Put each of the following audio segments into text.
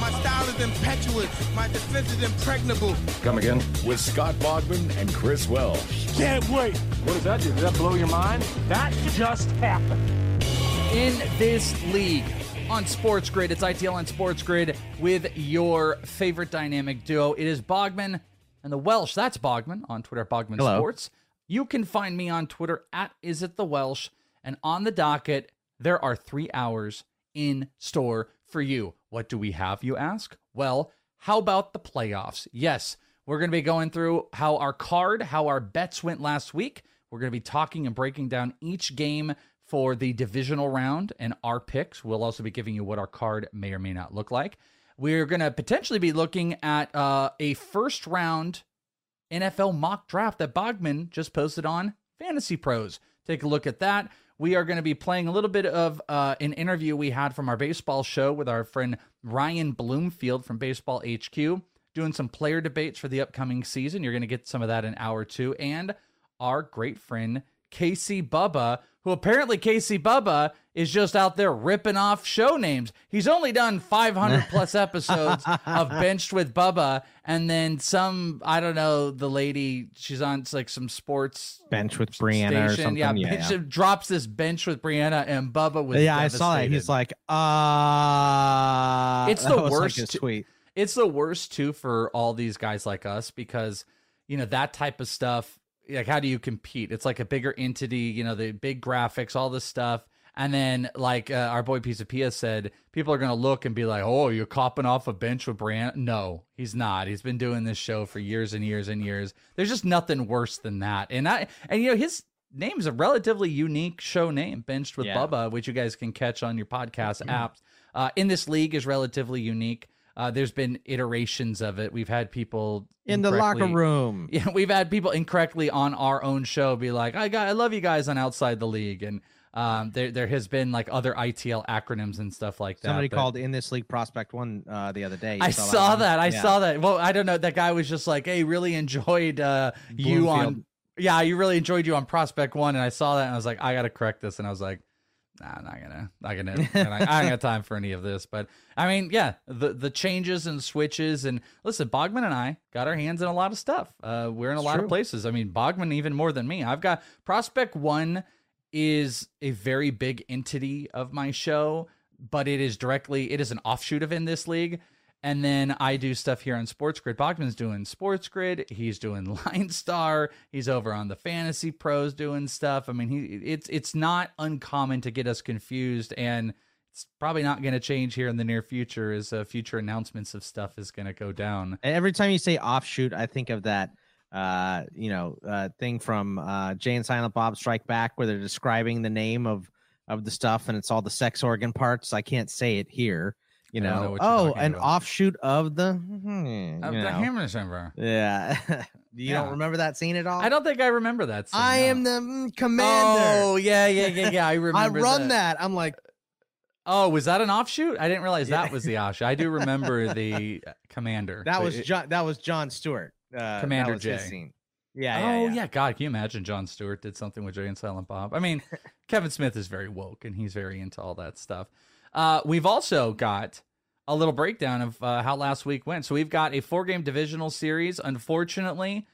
My style is impetuous. My defense is impregnable. Come again? With Scott Bogman and Chris Welsh. Can't wait. What does that do? Did that blow your mind? That just happened. In this league on Sports Grid, it's ITL on Sports Grid with your favorite dynamic duo. It is Bogman and the Welsh. That's Bogman on Twitter, Bogman Hello. Sports. You can find me on Twitter at Is It The Welsh. And on the docket, there are three hours in store for you. What do we have, you ask? Well, how about the playoffs? Yes, we're going to be going through how our card, how our bets went last week. We're going to be talking and breaking down each game for the divisional round and our picks. We'll also be giving you what our card may or may not look like. We're going to potentially be looking at uh, a first round NFL mock draft that Bogman just posted on Fantasy Pros. Take a look at that. We are going to be playing a little bit of uh, an interview we had from our baseball show with our friend Ryan Bloomfield from Baseball HQ, doing some player debates for the upcoming season. You're going to get some of that in hour two. And our great friend Casey Bubba, who apparently Casey Bubba is just out there ripping off show names. He's only done 500 plus episodes of Benched with Bubba, and then some, I don't know, the lady, she's on like some sports bench with Brianna or station. something. Yeah, Yeah, bench- yeah. drops this bench with Brianna, and Bubba was Yeah, I saw that. He's devastated. like, uh it's the like worst his tweet. It's the worst too for all these guys like us because you know that type of stuff. Like, how do you compete? It's like a bigger entity. You know, the big graphics, all this stuff. And then, like uh, our boy Piece of Pia said, people are going to look and be like, "Oh, you're copping off a bench with Brand." No, he's not. He's been doing this show for years and years and years. There's just nothing worse than that. And I, and you know, his name's a relatively unique show name, Benched with Yeah. Bubba, which you guys can catch on your podcast apps. Uh, in this league is relatively unique. Uh, there's been iterations of it. We've had people In the locker room. Yeah, we've had people incorrectly on our own show be like, "I got, I love you guys on Outside the League," and um, there there has been like other ITL acronyms and stuff like that. Somebody but- called in this league prospect one uh, the other day. You I saw saw one? that. I Yeah. saw that. Well, I don't know. That guy was just like, "Hey, really enjoyed uh, you on." Yeah, you really enjoyed you on Prospect One, and I saw that, and I was like, "I got to correct this," and I was like, "Nah, I'm not gonna, not gonna, and I, ain't got time for any of this." But I mean, yeah, the the changes and switches, and listen, Bogman and I got our hands in a lot of stuff. Uh, we're in a lot true. of places. I mean, Bogman even more than me. I've got Prospect One is a very big entity of my show, but it is directly it is an offshoot of in this league. And then I do stuff here on Sports Grid. Bogman's doing Sports Grid. He's doing LineStar. He's over on the Fantasy Pros doing stuff. I mean, he it's it's not uncommon to get us confused, and it's probably not going to change here in the near future. As uh, future announcements of stuff is going to go down. Every time you say offshoot, I think of that uh you know uh thing from uh Jay and Silent Bob Strike Back where they're describing the name of of the stuff and it's all the sex organ parts. I can't say it here. You know, know oh, an about. offshoot of the hmm, Of the know. Hammer. Yeah. you Yeah. don't remember that scene at all? I don't think I remember that. Scene, I no. am the mm, commander. Oh yeah, yeah, yeah, yeah. I remember. I run that. I'm like, Oh, was that an offshoot? I didn't realize that was the offshoot. I do remember the uh, commander. that was John. That was Jon Stewart. Uh, Commander Jay. scene. Yeah, oh yeah, yeah. God, can you imagine Jon Stewart did something with Jay and Silent Bob? I mean, Kevin Smith is very woke and he's very into all that stuff. Uh, we've also got a little breakdown of uh, how last week went. So we've got a four game divisional series. Unfortunately,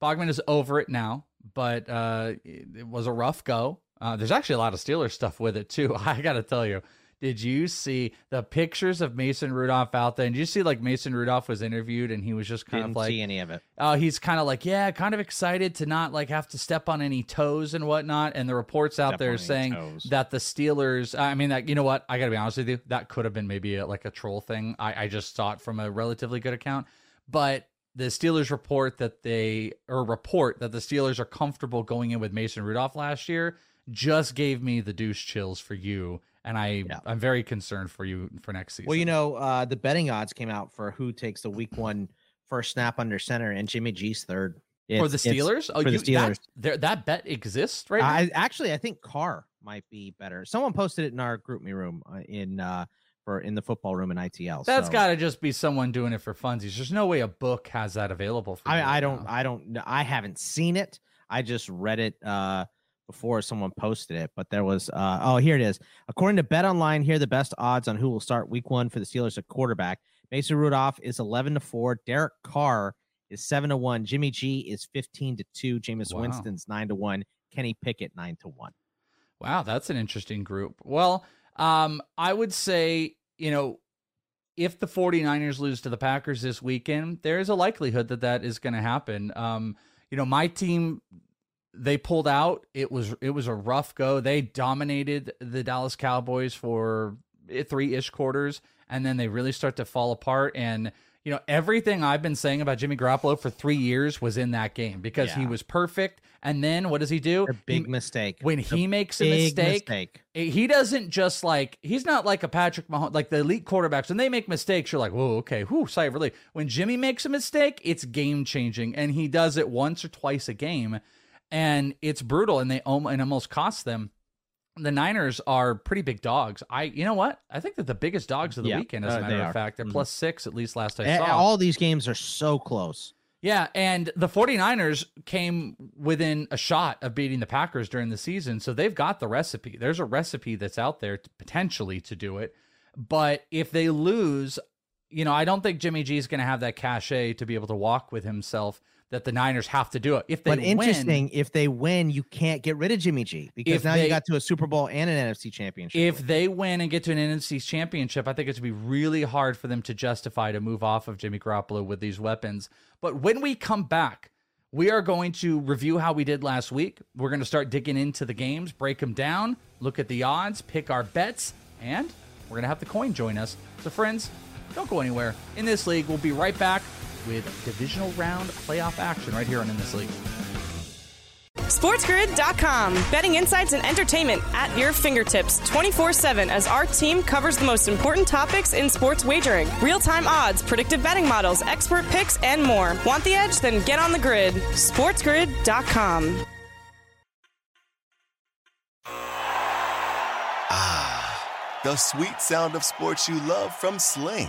Bogman is over it now, but uh, it, was a rough go. Uh, there's actually a lot of Steelers stuff with it too. I got to tell you. Did you see the pictures of Mason Rudolph out there? And did you see like Mason Rudolph was interviewed and he was just kind Didn't of like see any of it. uh, he's kind of like, yeah, kind of excited to not like have to step on any toes and whatnot. And the reports out Step there saying toes. that the Steelers, I mean, that you know what, I got to be honest with you, that could have been maybe a, like a troll thing. I, I just saw it from a relatively good account, but the Steelers report that they or report that the Steelers are comfortable going in with Mason Rudolph last year just gave me the douche chills for you. And I, Yeah. I'm very concerned for you for next season. Well, you know, uh, the betting odds came out for who takes the week one first snap under center, and Jimmy G's third. for the It's- it's- Steelers, oh, for the Steelers. That, that bet exists right now. I actually I think Carr might be better. Someone posted it in our GroupMe room uh, in uh for in the football room in ITL. That's so- got to just be someone doing it for funsies. There's no way a book has that available for you I, I don't now. I don't I haven't seen it. I just read it uh before someone posted it, but there was uh oh here it is. According to Bet Online, here are the best odds on who will start week one for the Steelers at quarterback. Mason Rudolph is eleven to four. Derek Carr is seven to one. Jimmy G is fifteen to two. Jameis Wow. Winston's nine to one. Kenny Pickett nine to one. Wow, that's an interesting group. Well, um, I would say, you know, if the 49ers lose to the Packers this weekend, there is a likelihood that that is going to happen. Um, you know, my team they pulled out. It was it was a rough go. They dominated the Dallas Cowboys for three ish quarters, and then they really start to fall apart. And you know, everything I've been saying about Jimmy Garoppolo for three years was in that game because he was perfect. And then what does he do? A big He- mistake. when A he makes a mistake, mistake. he doesn't just like he's not like a Patrick Mahomes, like the elite quarterbacks. When they make mistakes, you're like, whoa, okay, whoo, sigh of relief. When Jimmy makes a mistake, it's game changing, and he does it once or twice a game, and it's brutal, and they almo- almost cost them. The Niners are pretty big dogs. I, you know what? I think they're the biggest dogs of the Yeah, weekend. As uh, a matter of are. fact, they're Mhm. plus six at least last I saw. All these games are so close. Yeah, and the 49ers came within a shot of beating the Packers during the season, so they've got the recipe. There's a recipe that's out there to, potentially to do it. But if they lose, you know, I don't think Jimmy G is going to have that cachet to be able to walk with himself that the Niners have to do it. If they But interesting, win, if they win, you can't get rid of Jimmy G because now they- you got to a Super Bowl and an NFC championship. if they win and get to an NFC championship, I think it's going to be really hard for them to justify to move off of Jimmy Garoppolo with these weapons. But when we come back, we are going to review how we did last week. We're going to start digging into the games, break them down, look at the odds, pick our bets, and we're going to have the coin join us. So, friends, don't go anywhere. In this league, we'll be right back with divisional round playoff action right here on In This League. SportsGrid.com. Betting insights and entertainment at your fingertips 24 7 as our team covers the most important topics in sports wagering real time odds, predictive betting models, expert picks, and more. Want the edge? Then get on the grid. SportsGrid.com. Ah, the sweet sound of sports you love from Sling.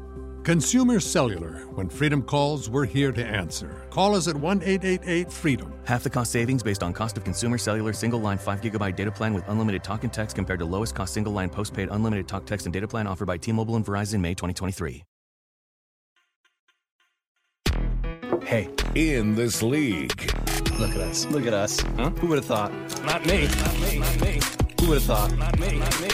Consumer Cellular. When freedom calls, we're here to answer. Call us at 1 888 freedom. Half the cost savings based on cost of consumer cellular single line 5 gigabyte data plan with unlimited talk and text compared to lowest cost single line postpaid unlimited talk, text, and data plan offered by T Mobile and Verizon May 2023. Hey, in this league. Look at us. Look at us. Huh? Who would have thought? Not me. Not me. Not me. Who would have thought? Not me. Not me.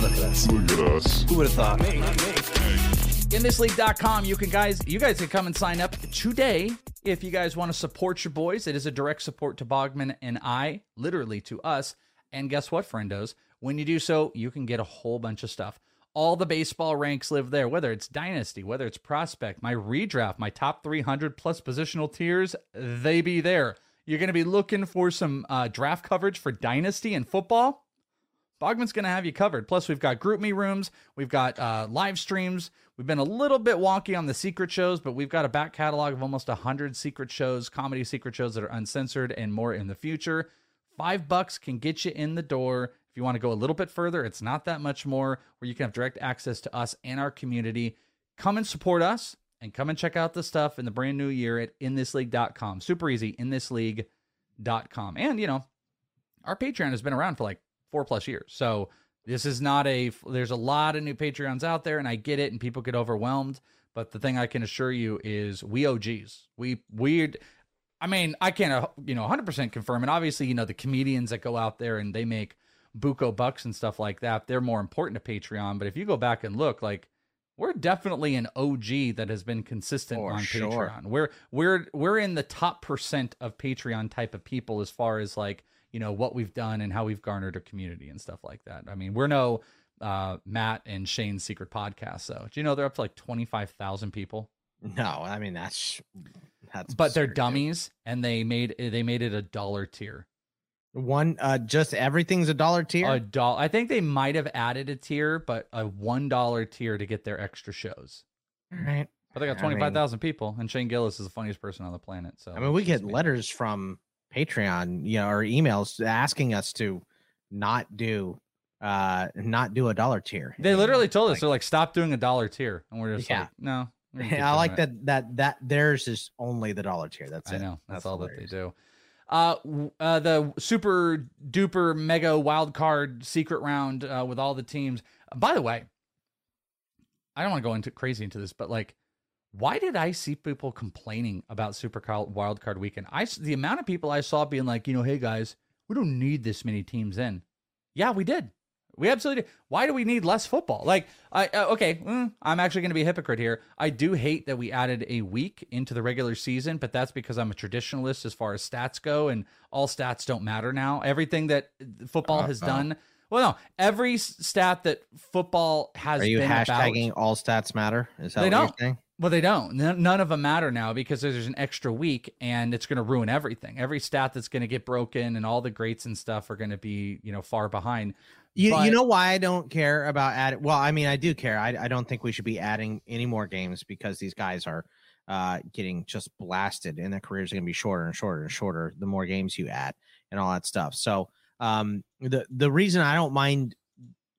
Look at us. Look at us. Who would have thought? Me. Not me. inthisleague.com you can guys you guys can come and sign up today if you guys want to support your boys. It is a direct support to bogman and i literally to us. And guess what friendos? When you do so you can get a whole bunch of stuff. All the baseball ranks live there whether it's dynasty whether it's prospect my redraft my top 300 plus positional tiers they be there. You're going to be looking for some uh, draft coverage for dynasty and football Bogman's going to have you covered. Plus, we've got GroupMe rooms, we've got uh, live streams. We've been a little bit wonky on the secret shows, but we've got a back catalog of almost 100 secret shows, comedy secret shows that are uncensored and more in the future. Five bucks can get you in the door. If you want to go a little bit further, it's not that much more, where you can have direct access to us and our community. Come and support us and come and check out the stuff in the brand new year at inthisleague.com. Super easy, inthisleague.com. And, you know, our Patreon has been around for like four plus years. So this is not a, there's a lot of new Patreons out there, and I get it, and people get overwhelmed. But the thing I can assure you is we OGs. We, we, I mean, I can't, uh, you know, 100% confirm. And obviously, you know, the comedians that go out there and they make buco bucks and stuff like that, they're more important to Patreon. But if you go back and look, like, we're definitely an OG that has been consistent For on sure. Patreon. We're we're we're in the top percent of Patreon type of people as far as like you know what we've done and how we've garnered a community and stuff like that. I mean, we're no uh, Matt and Shane's secret podcast, though. Do you know they're up to like twenty five thousand people? No, I mean that's that's But they're dude. dummies, and they made they made it a dollar tier. One uh just everything's a dollar tier. A dollar. I think they might have added a tier, but a one dollar tier to get their extra shows. All right. But they got I twenty mean- people, and Shane Gillis is the funniest person on the planet. So I mean, we get letters from Patreon, you know, or emails asking us to not do uh not do a dollar tier. They literally told us they're like, stop doing a dollar tier, and we're just Yeah. like, no. we're gonna keep I like doing it." that that that theirs is only the dollar tier. That's I it. know that's, all hilarious. that they do. Uh, uh, the super duper mega wild card secret round uh, with all the teams. By the way, I don't want to go into crazy into this, but like, why did I see people complaining about super Cal- wild card weekend? I the amount of people I saw being like, you know, hey guys, we don't need this many teams in. Yeah, we did. We absolutely did. Why do we need less football? Like, I uh, okay, mm, I'm actually going to be a hypocrite here. I do hate that we added a week into the regular season, but that's because I'm a traditionalist as far as stats go, and all stats don't matter now. Everything that football has Uh-oh. done. Well, no, every stat that football has Are you hashtagging about, all stats matter? Is that They what you're saying? Well, they don't. None of them matter now because there's an extra week and it's going to ruin everything. Every stat that's going to get broken and all the greats and stuff are going to be, you know, far behind. You, But- you know why I don't care about adding? Well, I mean, I do care. I, I don't think we should be adding any more games because these guys are uh, getting just blasted, and their careers are going to be shorter and shorter and shorter the more games you add and all that stuff. So, um, the the reason I don't mind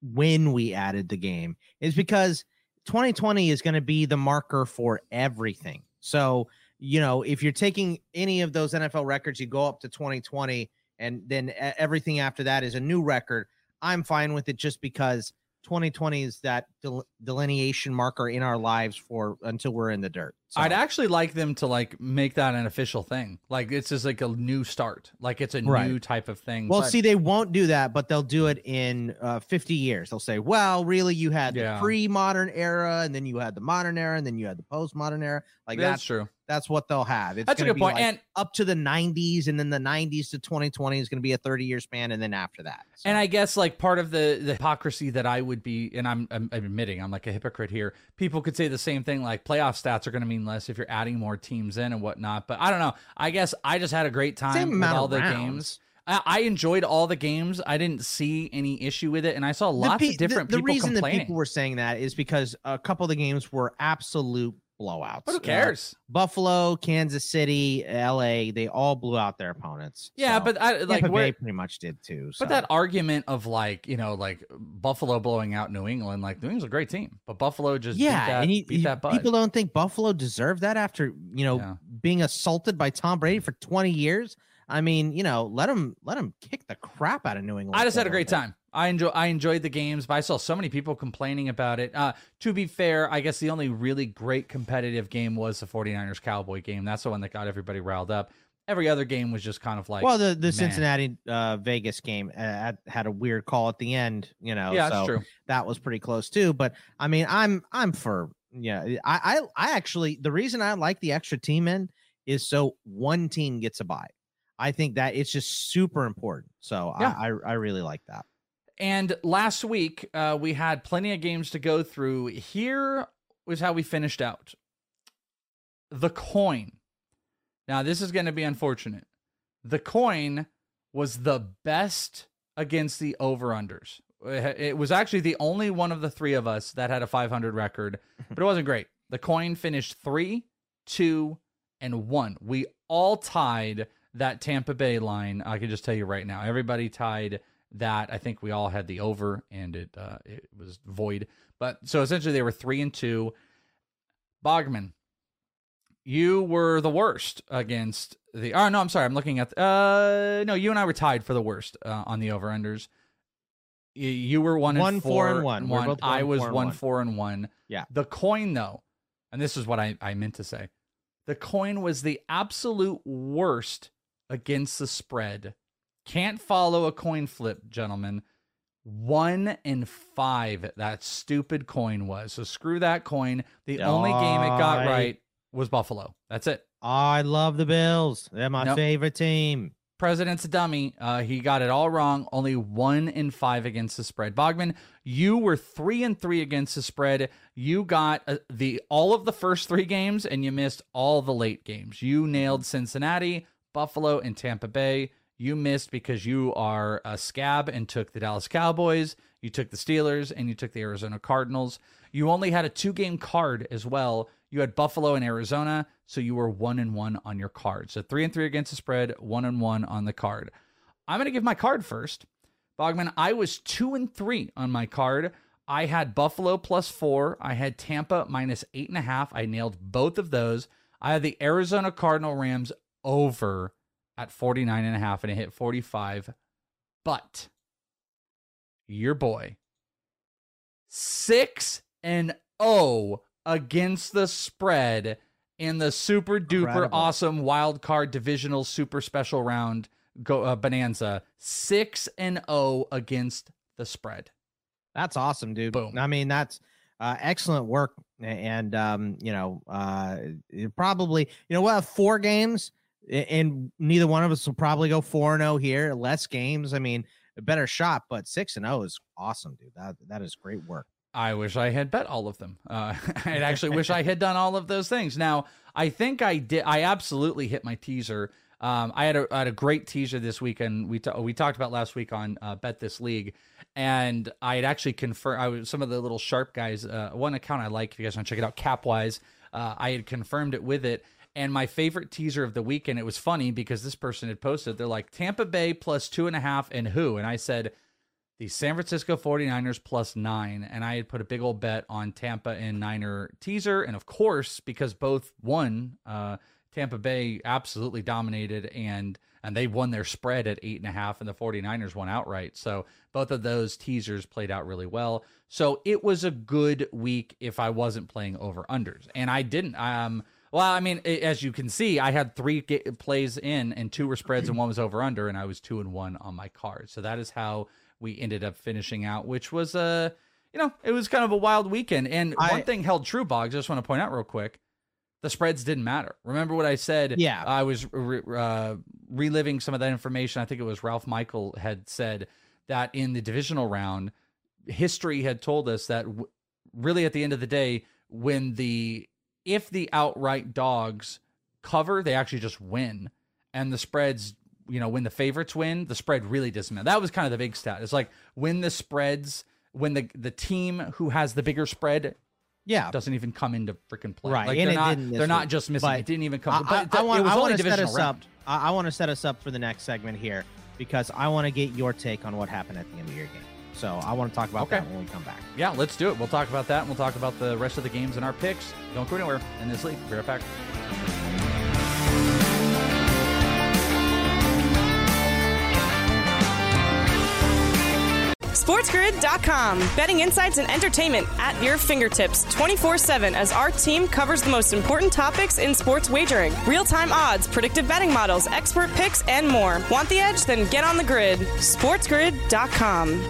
when we added the game is because 2020 is going to be the marker for everything. So, you know, if you're taking any of those NFL records, you go up to 2020, and then everything after that is a new record. I'm fine with it just because 2020 is that del- delineation marker in our lives for until we're in the dirt. So, I'd actually like them to like make that an official thing. Like it's just like a new start. Like it's a Right. new type of thing. well, But- see, they won't do that, but they'll do it in uh, 50 years. They'll say, well, really, you had Yeah. the pre modern era, and then you had the modern era, and then you had the post modern era. Like that's that's true. That's what they'll have. It's That's a good be point. like And up to the 90s, and then the 90s to 2020 is going to be a 30 year span, and then after that. So- And I guess like part of the the hypocrisy that I would be, and I'm, I'm admitting I'm like a hypocrite here. People could say the same thing, like playoff stats are going to mean less if you're adding more teams in and whatnot. But I don't know. I guess I just had a great time Same with all the rounds. games. I, I enjoyed all the games. I didn't see any issue with it, and I saw lots pe- of different the, the people reason that people were saying that is because a couple of the games were absolute blowouts. But who Uh, cares? Buffalo, Kansas City, LA, they all blew out their opponents. Yeah, So, but I like Tampa Bay pretty much did too. So. But that argument of like, you know, like Buffalo blowing out New England, like New England's a great team, but Buffalo just yeah, beat that, and he, beat he- that butt. people don't think Buffalo deserved that after you know Yeah. being assaulted by Tom Brady for 20 years. I mean, you know, let them let him kick the crap out of New England. I just had a great time. I enjoy I enjoyed the games, but I saw so many people complaining about it. Uh, to be fair, I guess the only really great competitive game was the 49ers Cowboy game. That's the one that got everybody riled up. Every other game was just kind of like well, the the meh. Cincinnati uh, Vegas game uh, had- had a weird call at the end. You know, Yeah, that's true. That was pretty close too. But I mean, I'm I'm for yeah. I I I actually the reason I like the extra team in is so one team gets a bye. I think that it's just super important. So Yeah. I, I I really like that. And last week, uh, we had plenty of games to go through. Here was how we finished out the coin. Now, this is going to be unfortunate. The coin was the best against the over unders. It was actually the only one of the three of us that had a 500 record, but it wasn't great. The coin finished three, two, and one. We all tied that Tampa Bay line. I can just tell you right now, everybody tied that. I think we all had the over, and it uh, it was void. But so essentially, they were three and two. Bogman, you were the worst against the. Oh no, I'm sorry. I'm looking at. Uh, no, you and I were tied for the worst uh, on the over unders. You, you were one, One, and four, four and one. I was four, one, one. four, and one. Yeah. The coin, though, and this is what I, I meant to say. The coin was the absolute worst against the spread. Can't follow a coin flip, gentlemen. One in five, that stupid coin was. So screw that coin. The only game it got right was Buffalo. That's it. I love the Bills. They're my Nope. favorite team. President's a dummy. Uh, he got it all wrong. Only one in five against the spread. Bogman, you were three and three against the spread. You got uh, the all of the first three games, and you missed all the late games. You nailed Cincinnati, Buffalo, and Tampa Bay. You missed because you are a scab and took the Dallas Cowboys. You took the Steelers and you took the Arizona Cardinals. You only had a two game card as well. You had Buffalo and Arizona, so you were one and one on your card. So three and three against the spread, one and one on the card. I'm gonna give my card first. Bogman, I was two and three on my card. I had Buffalo plus four. I had Tampa minus eight and a half. I nailed both of those. I had the Arizona Cardinal Rams over at 49 and a half and it hit 45. But your boy, six and oh against the spread in the super duper Incredible. awesome wild card divisional super special round go uh, bonanza. Six and oh against the spread. That's awesome, dude. Boom. I mean, that's uh, excellent work. And, um, you know, uh, probably, you know, we'll have four games and neither one of us will probably go 4 0 here. Less games. I mean, a better shot, but 6 and 0 is awesome, dude. That That is great work. I wish I had bet all of them. Uh, I actually wish I had done all of those things. Now, I think I did. I absolutely hit my teaser. Um, I had a, I had a great teaser this weekend. We ta- we talked about last week on uh, Bet This League, and I had actually confirmed. I was some of the little sharp guys. Uh, one account I like. If you guys want to check it out, Capwise. Uh, I had confirmed it with it. And my favorite teaser of the weekend. It was funny because this person had posted. They're like Tampa Bay plus two and a half, and who? And I said the San Francisco 49ers plus nine. And I had put a big old bet on Tampa and Niner teaser. And of course, because both won, uh, Tampa Bay absolutely dominated and and they won their spread at eight and a half, and the 49ers won outright. So both of those teasers played out really well. So it was a good week if I wasn't playing over unders. And I didn't. Um well, I mean, as you can see, I had three ga- plays in, and two were spreads, and one was over under, and I was two and one on my card. So that is how we ended up finishing out, which was a, you know, it was kind of a wild weekend. And I- one thing held true, Boggs. I just want to point out real quick, the spreads didn't matter. Remember what I said? Yeah. I was re- uh, reliving some of that information. I think it was Ralph Michael had said that in the divisional round, history had told us that w- really at the end of the day, when the if the outright dogs cover, they actually just win, and the spreads. You know, when the favorites win, the spread really doesn't matter. That was kind of the big stat. It's like when the spreads, when the the team who has the bigger spread Yeah. doesn't even come into freaking play. Right, Like and they're it not didn't they're not just missing. But it didn't even come. I, but I, I want, I want to set us round. up. I, I want to set us up for the next segment here because I want to get your take on what happened at the end of your game. So I want to talk about Okay. that when we come back. Yeah, let's do it. We'll talk about that and we'll talk about the rest of the games and our picks. Don't go anywhere in this league. Be right back. SportsGrid.com. Betting insights and entertainment at your fingertips 24 7 as our team covers the most important topics in sports wagering real time odds, predictive betting models, expert picks, and more. Want the edge? Then get on the grid. SportsGrid.com.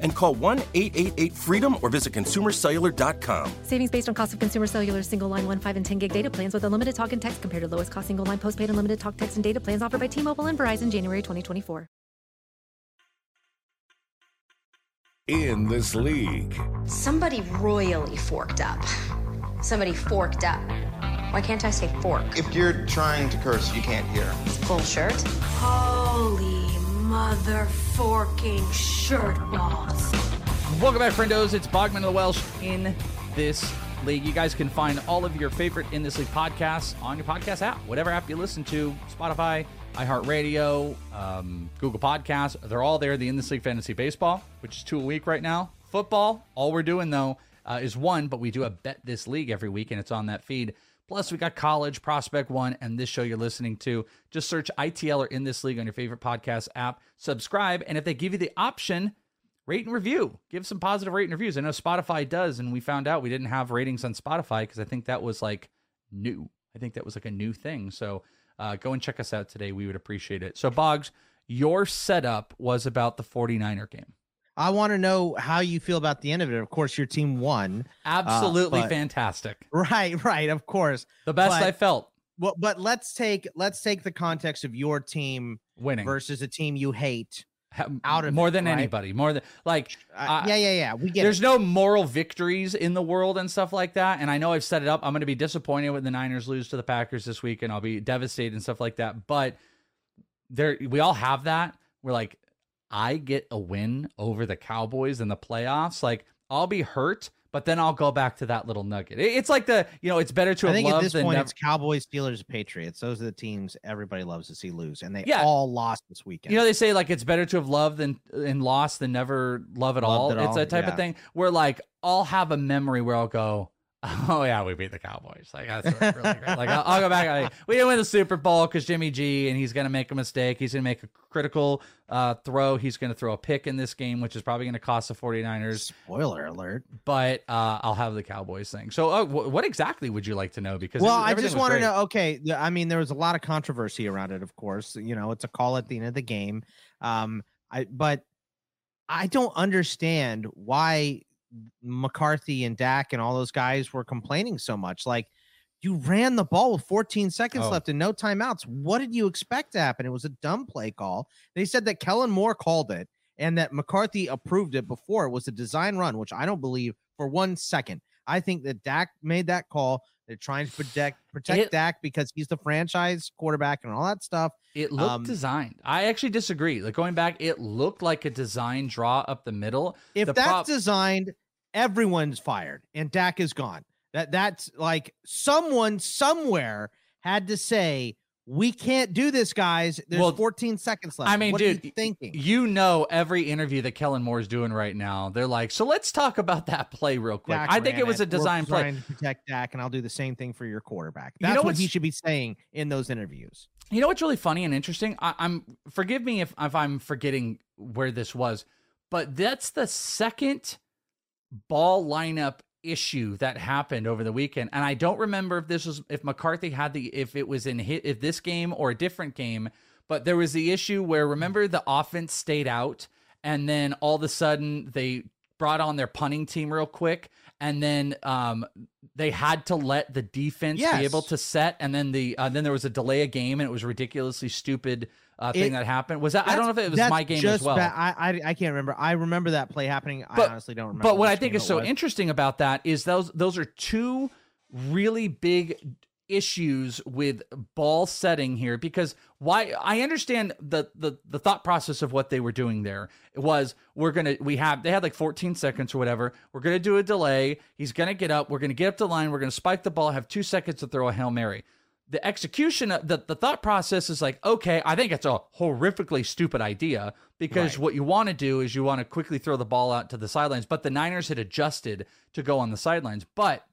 and call 1 888 freedom or visit consumercellular.com. Savings based on cost of consumer cellular single line 1, 5, and 10 gig data plans with unlimited talk and text compared to lowest cost single line postpaid unlimited talk, text, and data plans offered by T Mobile and Verizon January 2024. In this league, Somebody royally forked up. Somebody forked up. Why can't I say fork? If you're trying to curse, you can't hear. Full shirt. Holy mother forking shirt balls. Welcome back, friendos. It's Bogman of the Welsh in this league. You guys can find all of your favorite In This League podcasts on your podcast app, whatever app you listen to Spotify, iHeartRadio, um, Google Podcasts. They're all there. The In This League Fantasy Baseball, which is two a week right now. Football, all we're doing, though, uh, is one, but we do a Bet This League every week, and it's on that feed. Plus, we got College, Prospect One, and this show you're listening to. Just search ITL or In This League on your favorite podcast app. Subscribe, and if they give you the option, rate and review. Give some positive rate and reviews. I know Spotify does, and we found out we didn't have ratings on Spotify because I think that was like new. I think that was like a new thing. So uh, go and check us out today. We would appreciate it. So, Boggs, your setup was about the 49er game. I want to know how you feel about the end of it. Of course, your team won. uh, Absolutely but- fantastic. Right, right. Of course, The best But- I felt. Well, but let's take let's take the context of your team winning versus a team you hate out of more it, than right? anybody. More than like, Uh, yeah, yeah, yeah. We get there's it. no moral victories in the world and stuff like that. And I know I've set it up. I'm going to be disappointed when the Niners lose to the Packers this week, and I'll be devastated and stuff like that. But there, we all have that. We're like, I get a win over the Cowboys in the playoffs. Like, I'll be hurt, but then I'll go back to that little nugget. It's like the, you know, it's better to I have think at this than point never. it's Cowboys, Steelers, Patriots. Those are the teams everybody loves to see lose, and they Yeah. all lost this weekend. You know, they say like it's better to have loved than and lost than never love at all. Loved it it's all, that type yeah. of thing where like I'll have a memory where I'll go, oh yeah, we beat the Cowboys. Like that's really great. Like I'll, I'll go back. Like, we didn't win the Super Bowl because Jimmy G and he's gonna make a mistake. He's gonna make a critical uh, throw. He's gonna throw a pick in this game, which is probably gonna cost the 49ers. Spoiler alert. But uh, I'll have the Cowboys thing. So uh, wh- what exactly would you like to know? Because well, I just want to know. Okay, I mean, there was a lot of controversy around it. Of course, you know, it's a call at the end of the game. Um, I but I don't understand why McCarthy and Dak and all those guys were complaining so much. Like, you ran the ball with 14 seconds Oh. left and no timeouts. What did you expect to happen? It was a dumb play call. They said that Kellen Moore called it and that McCarthy approved it before it was a design run, which I don't believe for one second. I think that Dak made that call. They're trying to protect protect It- Dak because he's the franchise quarterback and all that stuff. It looked Um, designed. I actually disagree. Like going back, it looked like a design draw up the middle. If the that's prob- designed, everyone's fired and Dak is gone. That that's like someone somewhere had to say we can't do this, guys. There's Well, 14 seconds left. I mean, what dude, are you thinking? You know, every interview that Kellen Moore's doing right now, they're like, "So let's talk about that play real quick." Dak I think it was a We're design play. trying to protect Dak, and I'll do the same thing for your quarterback. You know what he should be saying in those interviews. You know what's really funny and interesting? I, I'm forgive me if if I'm forgetting where this was, but that's the second ball lineup issue that happened over the weekend, and I don't remember if this was if McCarthy had the if it was in hit if this game or a different game, but there was the issue where remember the offense stayed out, and then all of a sudden they brought on their punting team real quick and then um they had to let the defense Yes. be able to set and then the uh, then there was a delay of game and it was ridiculously stupid uh, thing It- that happened was that i don't know if it was my game as well I, I I can't remember. I remember that play happening. I honestly don't remember. but what I think is so was. interesting about that is those those are two really big issues with ball setting here because why I understand the the the thought process of what they were doing there It was we're gonna we have they had like 14 seconds or whatever we're gonna do a delay he's gonna get up we're gonna get up the line we're gonna spike the ball have two seconds to throw a hail mary the execution of the, the thought process is like okay i think it's a horrifically stupid idea because Right. what you want to do is you want to quickly throw the ball out to the sidelines but the niners had adjusted to go on the sidelines but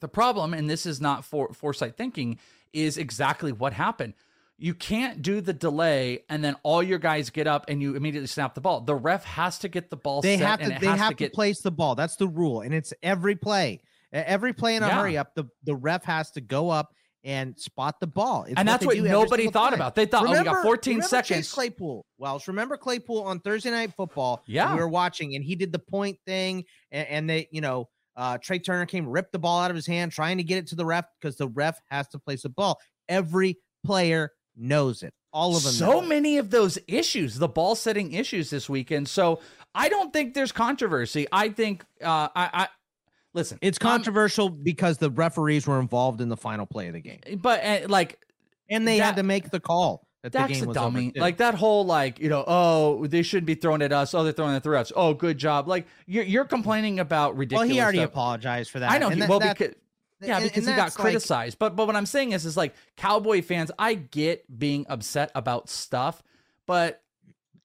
the problem and this is not for foresight thinking is exactly what happened you can't do the delay and then all your guys get up and you immediately snap the ball the ref has to get the ball They set have and to. They have to get place the ball. That's the rule, and it's every play. Every play in a Yeah. hurry up, the the ref has to go up and spot the ball. It's And that's what nobody thought time. about. They thought, oh, we got 14 remember seconds. Chase Claypool, Welsh. Remember Claypool on Thursday Night Football? Yeah. we were watching, and he did the point thing, and, and they, you know, uh, Trey Turner came, ripped the ball out of his hand, trying to get it to the ref because the ref has to place the ball. Every player knows it. All of them. so know it. many of those issues, the ball setting issues this weekend. So I don't think there's controversy. I think uh, I, I listen. It's controversial because the referees were involved in the final play of the game, but uh, like, and they that- had to make the call that the game a was dummy. Like that whole like you know oh they shouldn't be throwing at us. Oh they're throwing at the refs. Oh good job. Like you're you're complaining about ridiculous. well, he already stuff. apologized for that. I know. He, that- well, that- because yeah, and- because and he got that's like- criticized. But but what I'm saying is is like Cowboy fans. I get being upset about stuff, but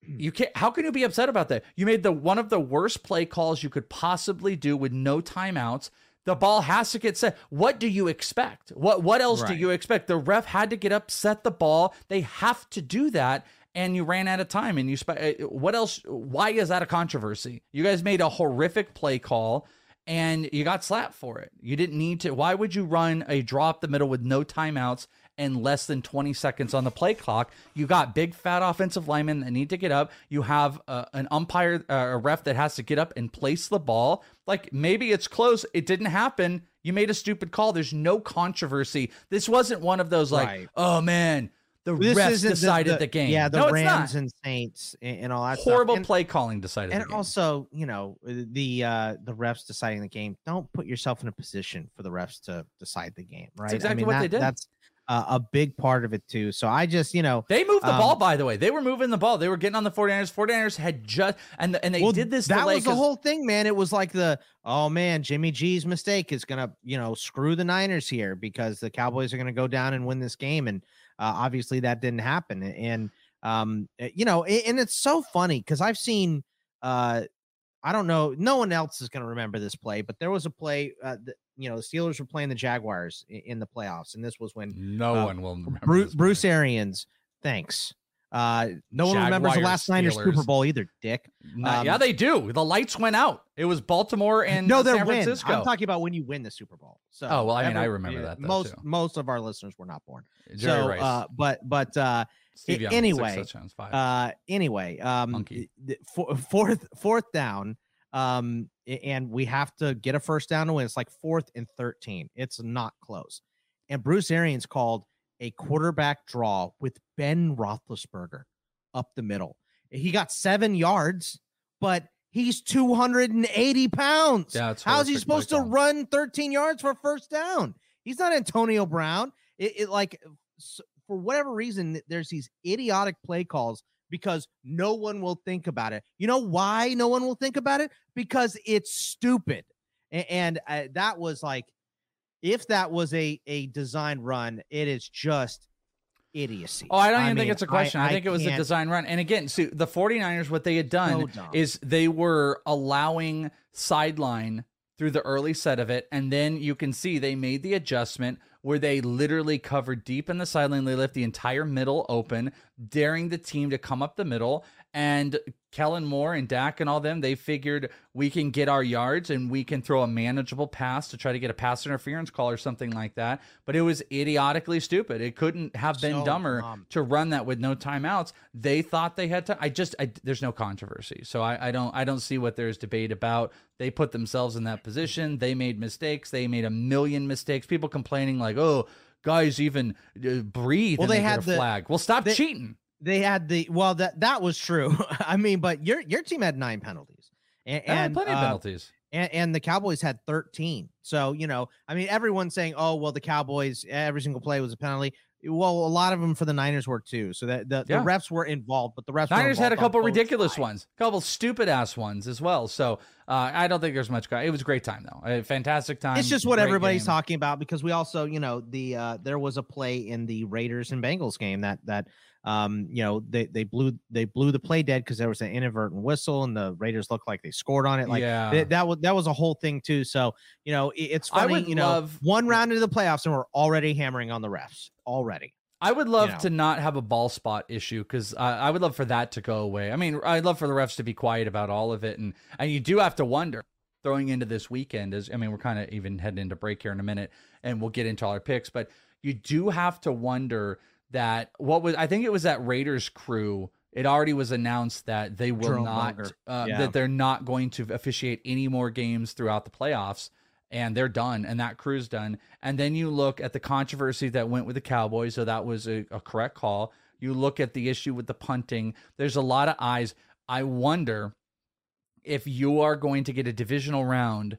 you can't. How can you be upset about that? You made the one of the worst play calls you could possibly do with no timeouts. The ball has to get set. What do you expect? What what else do you expect? The ref had to get up, set the ball. They have to do that. And you ran out of time. And you spe- uh, what else? Why is that a controversy? You guys made a horrific play call and you got slapped for it. You didn't need to. Why would you run a draw up the middle with no timeouts and less than 20 seconds on the play clock? You got big fat offensive linemen that need to get up. You have uh, an umpire, uh, a ref that has to get up and place the ball. Like maybe it's close. It didn't happen. You made a stupid call. There's no controversy. This wasn't one of those like, Right. oh man, the This refs decided the, game. Yeah, the no, Rams and Saints and, and all that Horrible. And- play calling decided and the also you know the uh the refs deciding the game don't put yourself in a position for the refs to decide the game right exactly what they did. that's uh, a big part of it too so i just you know They moved the um, ball, by the way. They were moving the ball. They were getting on the 49ers. 49ers had just and and they well, did this that was the whole thing man it was like the oh man jimmy g's mistake is gonna you know screw the niners here because the cowboys are gonna go down and win this game and uh, obviously that didn't happen and um uh, you know and it's so funny because i've seen uh I don't know. No one else is going to remember this play, but there was a play. Uh, that, you know, the Steelers were playing the Jaguars in, in the playoffs, and this was when no uh, one will remember. Bruce, Bruce Arians. Thanks. Uh, no one remembers the Jaguars, last Niners Super Bowl either, Dick. Um, yeah, they do. The lights went out. It was Baltimore and no, they're San win. Francisco. I'm talking about when you win the Super Bowl. So, Oh, well, I mean, I remember that, though, most too. most of our listeners were not born. Jerry so, Rice. uh, but but uh, Steve Young, six anyway, touchdowns, five. uh, anyway, um, the- for, fourth fourth down, um, and we have to get a first down to win. It's like fourth and thirteen. It's not close, and Bruce Arians called a quarterback draw with Ben Roethlisberger up the middle. He got seven yards, but He's 280 pounds. Yeah, How's he supposed to run 13 yards for a first down? He's not Antonio Brown. It, it like s- for whatever reason, there's these idiotic play calls because no one will think about it. You know why no one will think about it? Because it's stupid. A- And, uh, that was like, if that was a a design run, it is just idiocy. Oh, I don't even think mean, it's a question. I, think it was a design run. And again, see, the 49ers, what they had done So is they were allowing sideline through the early set of it. And then you can see they made the adjustment where they literally covered deep in the sideline. They left the entire middle open, daring the team to come up the middle. And Kellen Moore and Dak and all them, they figured we can get our yards and we can throw a manageable pass to try to get a pass interference call or something like that. But it was idiotically stupid. It couldn't have been So dumber dumb. to run that with no timeouts. They thought they had to. I just, I, there's no controversy, so I, I don't, I don't see what there's debate about. They put themselves in that position. They made mistakes. They made a million mistakes. People complaining like, oh, guys even uh, breathe. Well, they they, get had a the- flag. Well, stop they- cheating. They had the well that that was true. I mean, but your your team had nine penalties, and, and plenty of uh, penalties. and, and the Cowboys had thirteen. So you know, I mean, everyone's saying, "Oh, well, the Cowboys every single play was a penalty." Well, a lot of them for the Niners were too. So that the, Yeah. the refs were involved, but the refs were Niners had a couple ridiculous sides. ones, a couple stupid ass ones as well. So uh, I don't think there's much. It was a great time though, a fantastic time. It's just what everybody's game. talking about because we also, you know, the uh there was a play in the Raiders and Bengals game that that um you know they they blew they blew the play dead because there was an inadvertent whistle and the Raiders looked like they scored on it. Like Yeah. th- that was that was a whole thing too. So you know it- it's I funny. would You know, love- one round into the playoffs and we're already hammering on the refs already. I would love know. to not have a ball spot issue because uh, I would love for that to go away. I mean, I'd love for the refs to be quiet about all of it, and and you do have to wonder throwing into this weekend is. I mean, we're kind of even heading into break here in a minute, and we'll get into all our picks, but you do have to wonder that what was I think it was that Raiders crew. It already was announced that they will Jerome not uh, Yeah. that they're not going to officiate any more games throughout the playoffs and they're done and that crew's done and then you look at the controversy that went with the cowboys so that was a, a correct call you look at the issue with the punting there's a lot of eyes i wonder if you are going to get a divisional round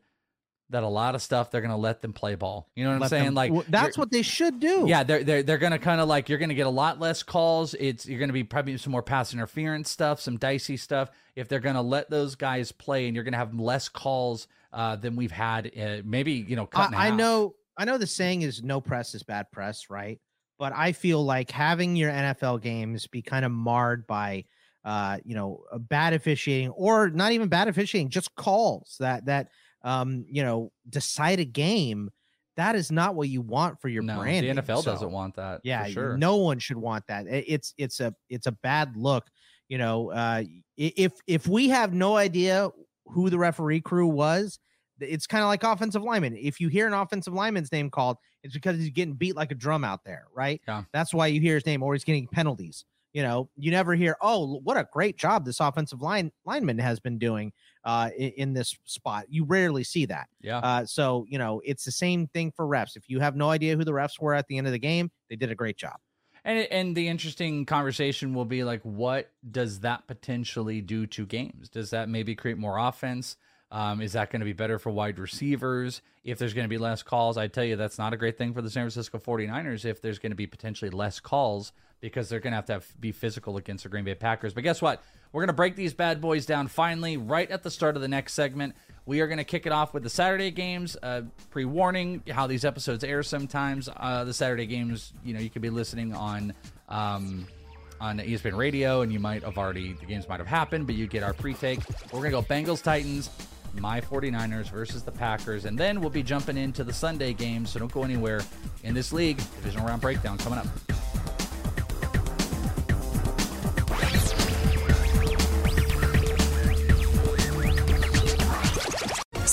that a lot of stuff they're going to let them play ball you know what i'm saying them- like well, that's what they should do. yeah, they're they're they're gonna kind of like you're gonna get a lot less calls. It's you're gonna be probably some more pass interference stuff, some dicey stuff. If they're gonna let those guys play, and you're gonna have less calls uh, than we've had, uh, maybe you know, cut I, I know I know the saying is no press is bad press, right? But I feel like having your NFL games be kind of marred by uh, you know, bad officiating or not even bad officiating, just calls that that um, you know, decide a game. That is not what you want for your No, brand. the NFL doesn't want that. Yeah, for sure. no one should want that. It's it's a it's a bad look. You know, uh, if if we have no idea who the referee crew was, it's kind of like offensive lineman. If you hear an offensive lineman's name called, it's because he's getting beat like a drum out there, right? Yeah. That's why you hear his name, or he's getting penalties. You know, you never hear, oh, what a great job this offensive line lineman has been doing uh, in, in this spot. You rarely see that. Yeah. Uh, so you know, it's the same thing for refs. If you have no idea who the refs were at the end of the game, they did a great job. And and the interesting conversation will be like, what does that potentially do to games? Does that maybe create more offense? Um, is that going to be better for wide receivers? If there's going to be less calls, I tell you that's not a great thing for the San Francisco 49ers if there's going to be potentially less calls because they're going to have to have, be physical against the Green Bay Packers. But guess what? We're going to break these bad boys down finally right at the start of the next segment. We are going to kick it off with the Saturday games. Uh, Pre warning how these episodes air sometimes. Uh, the Saturday games, you know, you could be listening on. Um, on ESPN Radio, and you might have already the games might have happened, but you get our pre-take. We're gonna go Bengals Titans, my 49ers versus the Packers, and then we'll be jumping into the Sunday games. So don't go anywhere in this league. Divisional round breakdown coming up.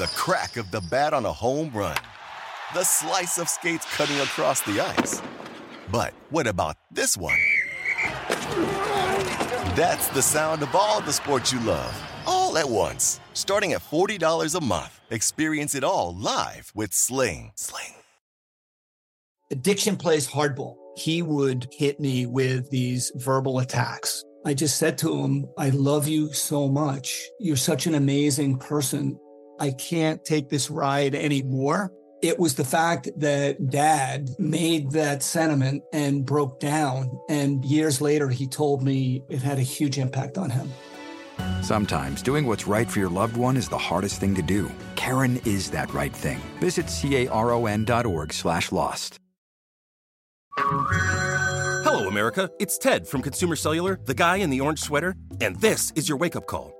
the crack of the bat on a home run, the slice of skates cutting across the ice. But what about this one? That's the sound of all the sports you love, all at once. Starting at $40 a month, experience it all live with Sling. Sling. Addiction plays hardball. He would hit me with these verbal attacks. I just said to him, I love you so much. You're such an amazing person. I can't take this ride anymore. It was the fact that dad made that sentiment and broke down. And years later, he told me it had a huge impact on him. Sometimes doing what's right for your loved one is the hardest thing to do. Caron is that right thing. Visit caron.org slash lost. Hello, America. It's Ted from Consumer Cellular, the guy in the orange sweater, and this is your wake up call.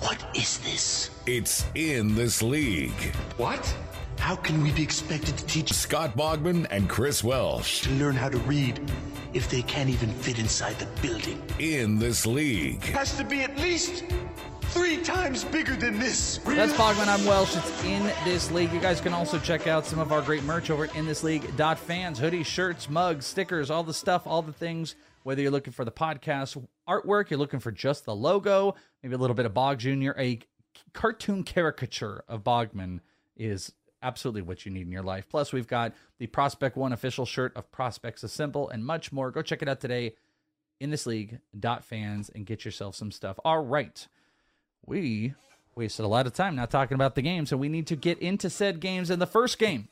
What is this? It's in this league. What? How can we be expected to teach Scott Bogman and Chris Welsh to learn how to read if they can't even fit inside the building? In this league. Has to be at least three times bigger than this. That's Bogman. I'm Welsh. It's in this league. You guys can also check out some of our great merch over at inthisleague.fans hoodies, shirts, mugs, stickers, all the stuff, all the things. Whether you're looking for the podcast artwork, you're looking for just the logo, maybe a little bit of Bog Jr., a cartoon caricature of Bogman is absolutely what you need in your life. Plus, we've got the Prospect One official shirt of Prospects Assemble and much more. Go check it out today in this league dot fans and get yourself some stuff. All right. We wasted a lot of time not talking about the game, so we need to get into said games. And the first game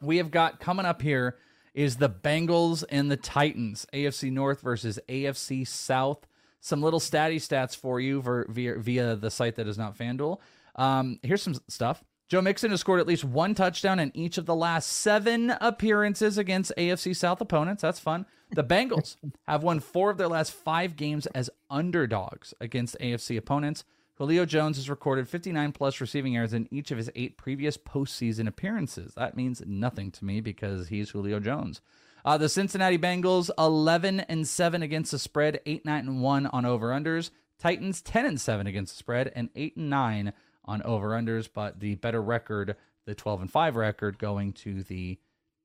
we have got coming up here is the Bengals and the Titans, AFC North versus AFC South. Some little statty stats for you for, via, via the site that is not FanDuel. Um, here's some stuff. Joe Mixon has scored at least one touchdown in each of the last seven appearances against AFC South opponents. That's fun. The Bengals have won four of their last five games as underdogs against AFC opponents. Julio Jones has recorded 59 plus receiving yards in each of his eight previous postseason appearances. That means nothing to me because he's Julio Jones. Uh, the Cincinnati Bengals 11 and 7 against the spread, 8 9 and 1 on over unders. Titans 10 and 7 against the spread and 8 and 9 on over unders, but the better record, the 12 and 5 record going to the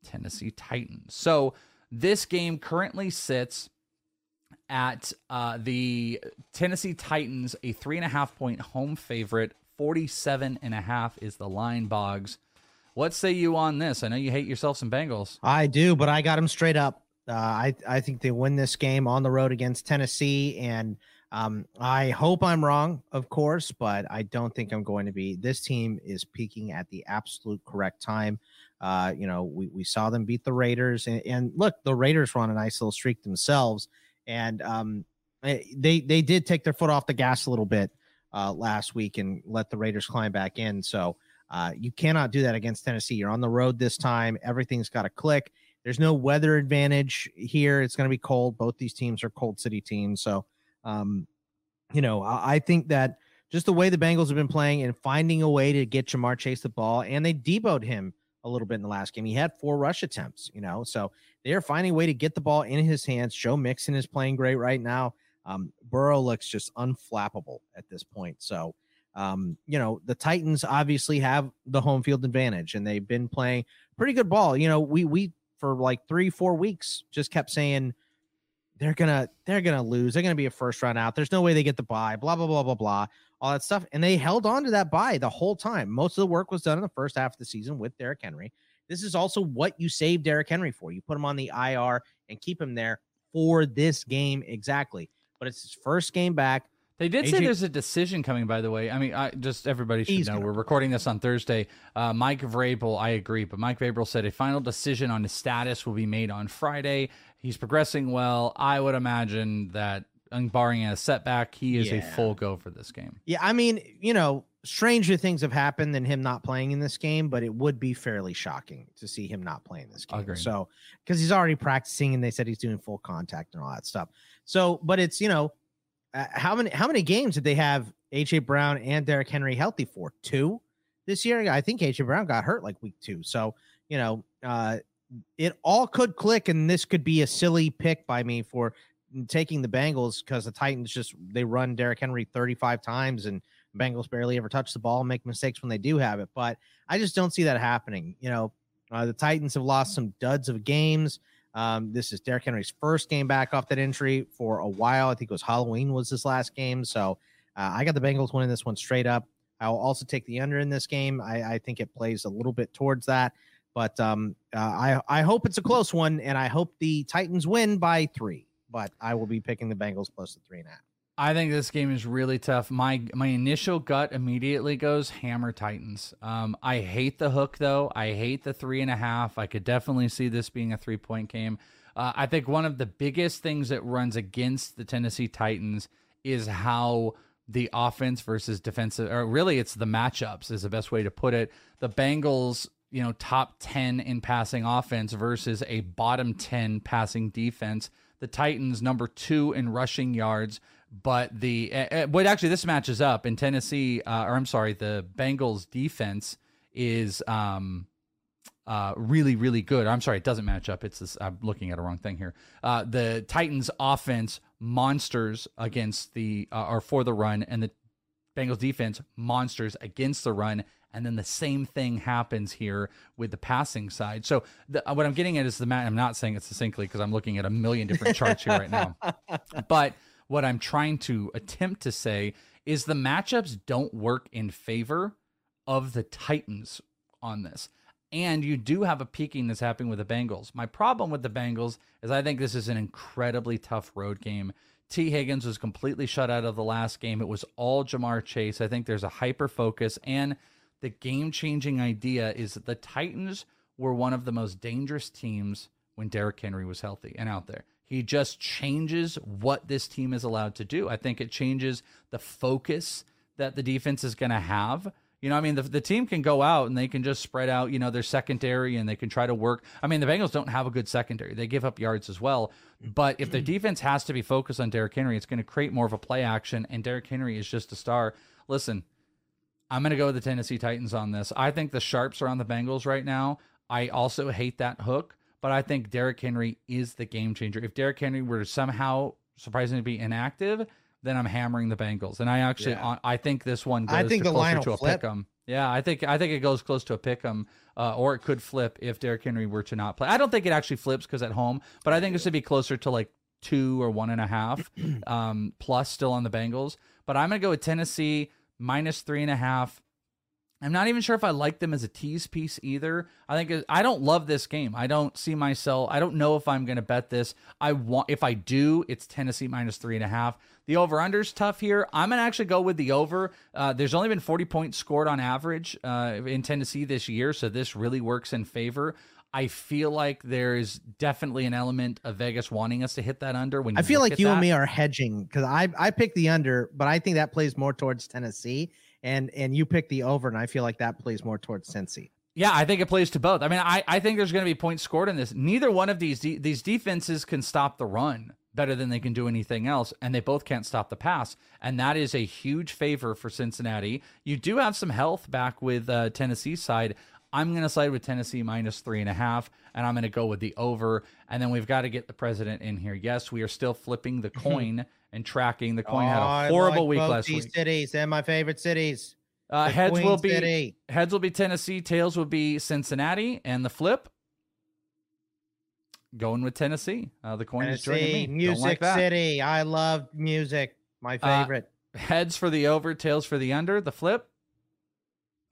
Tennessee Titans. So this game currently sits at uh, the Tennessee Titans, a three and a half point home favorite. 47 and a half is the line, Boggs. What say you on this? I know you hate yourself some Bengals. I do, but I got them straight up. Uh, I I think they win this game on the road against Tennessee, and um, I hope I'm wrong, of course, but I don't think I'm going to be. This team is peaking at the absolute correct time. Uh, you know, we, we saw them beat the Raiders, and, and look, the Raiders were on a nice little streak themselves, and um, they they did take their foot off the gas a little bit uh, last week and let the Raiders climb back in. So uh, you cannot do that against Tennessee. You're on the road this time. Everything's got to click. There's no weather advantage here. It's going to be cold. Both these teams are cold city teams. So, um, you know, I, I think that just the way the Bengals have been playing and finding a way to get Ja'Marr Chase the ball, and they deboed him a little bit in the last game. He had four rush attempts, you know, so they're finding a way to get the ball in his hands. Joe Mixon is playing great right now. Um, Burrow looks just unflappable at this point. So, um, you know, the Titans obviously have the home field advantage and they've been playing pretty good ball. You know, we, we, for like three, four weeks just kept saying they're gonna, they're gonna lose. They're gonna be a first round out. There's no way they get the buy, blah, blah, blah, blah, blah, all that stuff. And they held on to that buy the whole time. Most of the work was done in the first half of the season with Derrick Henry. This is also what you save Derrick Henry for. You put him on the IR and keep him there for this game exactly. But it's his first game back. They did AJ say there's a decision coming, by the way. I mean, I, just everybody should know. We're recording this on Thursday. Uh, Mike Vrabel, I agree, but Mike Vrabel said a final decision on his status will be made on Friday. He's progressing well. I would imagine that, um, barring a setback, he is a full go for this game. Yeah, I mean, you know, stranger things have happened than him not playing in this game, but it would be fairly shocking to see him not playing this game. Agreed. So, because he's already practicing and they said he's doing full contact and all that stuff. So, but it's, you know, uh, how many how many games did they have AJ Brown and Derrick Henry healthy for? Two this year. I think AJ Brown got hurt like week 2. So, you know, uh it all could click and this could be a silly pick by me for taking the Bengals because the Titans just they run Derrick Henry 35 times and Bengals barely ever touch the ball and make mistakes when they do have it. But I just don't see that happening. You know, uh, the Titans have lost some duds of games. Um, this is Derrick Henry's first game back off that injury for a while. I think it was Halloween was his last game. So uh, I got the Bengals winning this one straight up. I'll also take the under in this game. I, I think it plays a little bit towards that. But um, uh, I I hope it's a close one, and I hope the Titans win by three. But I will be picking the Bengals plus the three and a half. I think this game is really tough. My my initial gut immediately goes hammer Titans. Um, I hate the hook though. I hate the three and a half. I could definitely see this being a three point game. Uh, I think one of the biggest things that runs against the Tennessee Titans is how the offense versus defensive, or really it's the matchups is the best way to put it. The Bengals you know, top 10 in passing offense versus a bottom 10 passing defense. The Titans, number two in rushing yards, but the, uh, but actually, this matches up in Tennessee, uh, or I'm sorry, the Bengals defense is, um, uh, really, really good. I'm sorry, it doesn't match up. It's this, I'm looking at a wrong thing here. Uh, the Titans offense monsters against the, uh, or for the run, and the Bengals defense monsters against the run and then the same thing happens here with the passing side. So the, uh, what I'm getting at is the mat. I'm not saying it succinctly because I'm looking at a million different charts here right now. But what I'm trying to attempt to say is the matchups don't work in favor of the Titans on this. And you do have a peaking that's happening with the Bengals. My problem with the Bengals is I think this is an incredibly tough road game. Tee Higgins was completely shut out of the last game. It was all Ja'Marr Chase. I think there's a hyper focus and the game changing idea is that the Titans were one of the most dangerous teams when Derrick Henry was healthy and out there. He just changes what this team is allowed to do. I think it changes the focus that the defense is going to have. You know, I mean, the, the team can go out and they can just spread out, you know, their secondary and they can try to work. I mean, the Bengals don't have a good secondary. They give up yards as well. But if the defense has to be focused on Derrick Henry, it's going to create more of a play action. And Derrick Henry is just a star. Listen, I'm going to go with the Tennessee Titans on this. I think the sharps are on the Bengals right now. I also hate that hook, but I think Derrick Henry is the game changer. If Derrick Henry were to somehow surprisingly be inactive, then I'm hammering the Bengals. And I actually, yeah. I think this one goes I think to the line to a flip. pick 'em. Yeah, I think I think it goes close to a pick 'em, uh, or it could flip if Derrick Henry were to not play. I don't think it actually flips because at home, but I think this would be closer to like two or one and a half um, plus still on the Bengals. But I'm gonna go with Tennessee minus three and a half. I'm not even sure if I like them as a tease piece either. I think I don't love this game. I don't see myself. I don't know if I'm going to bet this. I want if I do, it's Tennessee minus three and a half. The over under's tough here. I'm gonna actually go with the over. Uh, there's only been 40 points scored on average uh, in Tennessee this year, so this really works in favor. I feel like there's definitely an element of Vegas wanting us to hit that under. When I feel like you that. and me are hedging because I I picked the under, but I think that plays more towards Tennessee and and you pick the over, and I feel like that plays more towards Cincy. Yeah, I think it plays to both. I mean, I, I think there's going to be points scored in this. Neither one of these de- these defenses can stop the run better than they can do anything else, and they both can't stop the pass, and that is a huge favor for Cincinnati. You do have some health back with uh, Tennessee's side. I'm going to side with Tennessee minus three and a half, and I'm going to go with the over. And then we've got to get the president in here. Yes, we are still flipping the coin and tracking. The coin oh, had a horrible like week both last these week. Cities, they're my favorite cities. Uh, heads Queen will be City. heads will be Tennessee, tails will be Cincinnati, and the flip going with Tennessee. Uh, the coin is joining me. Music like. City. I love music. My Uh, favorite. Heads for the over, tails for the under. The flip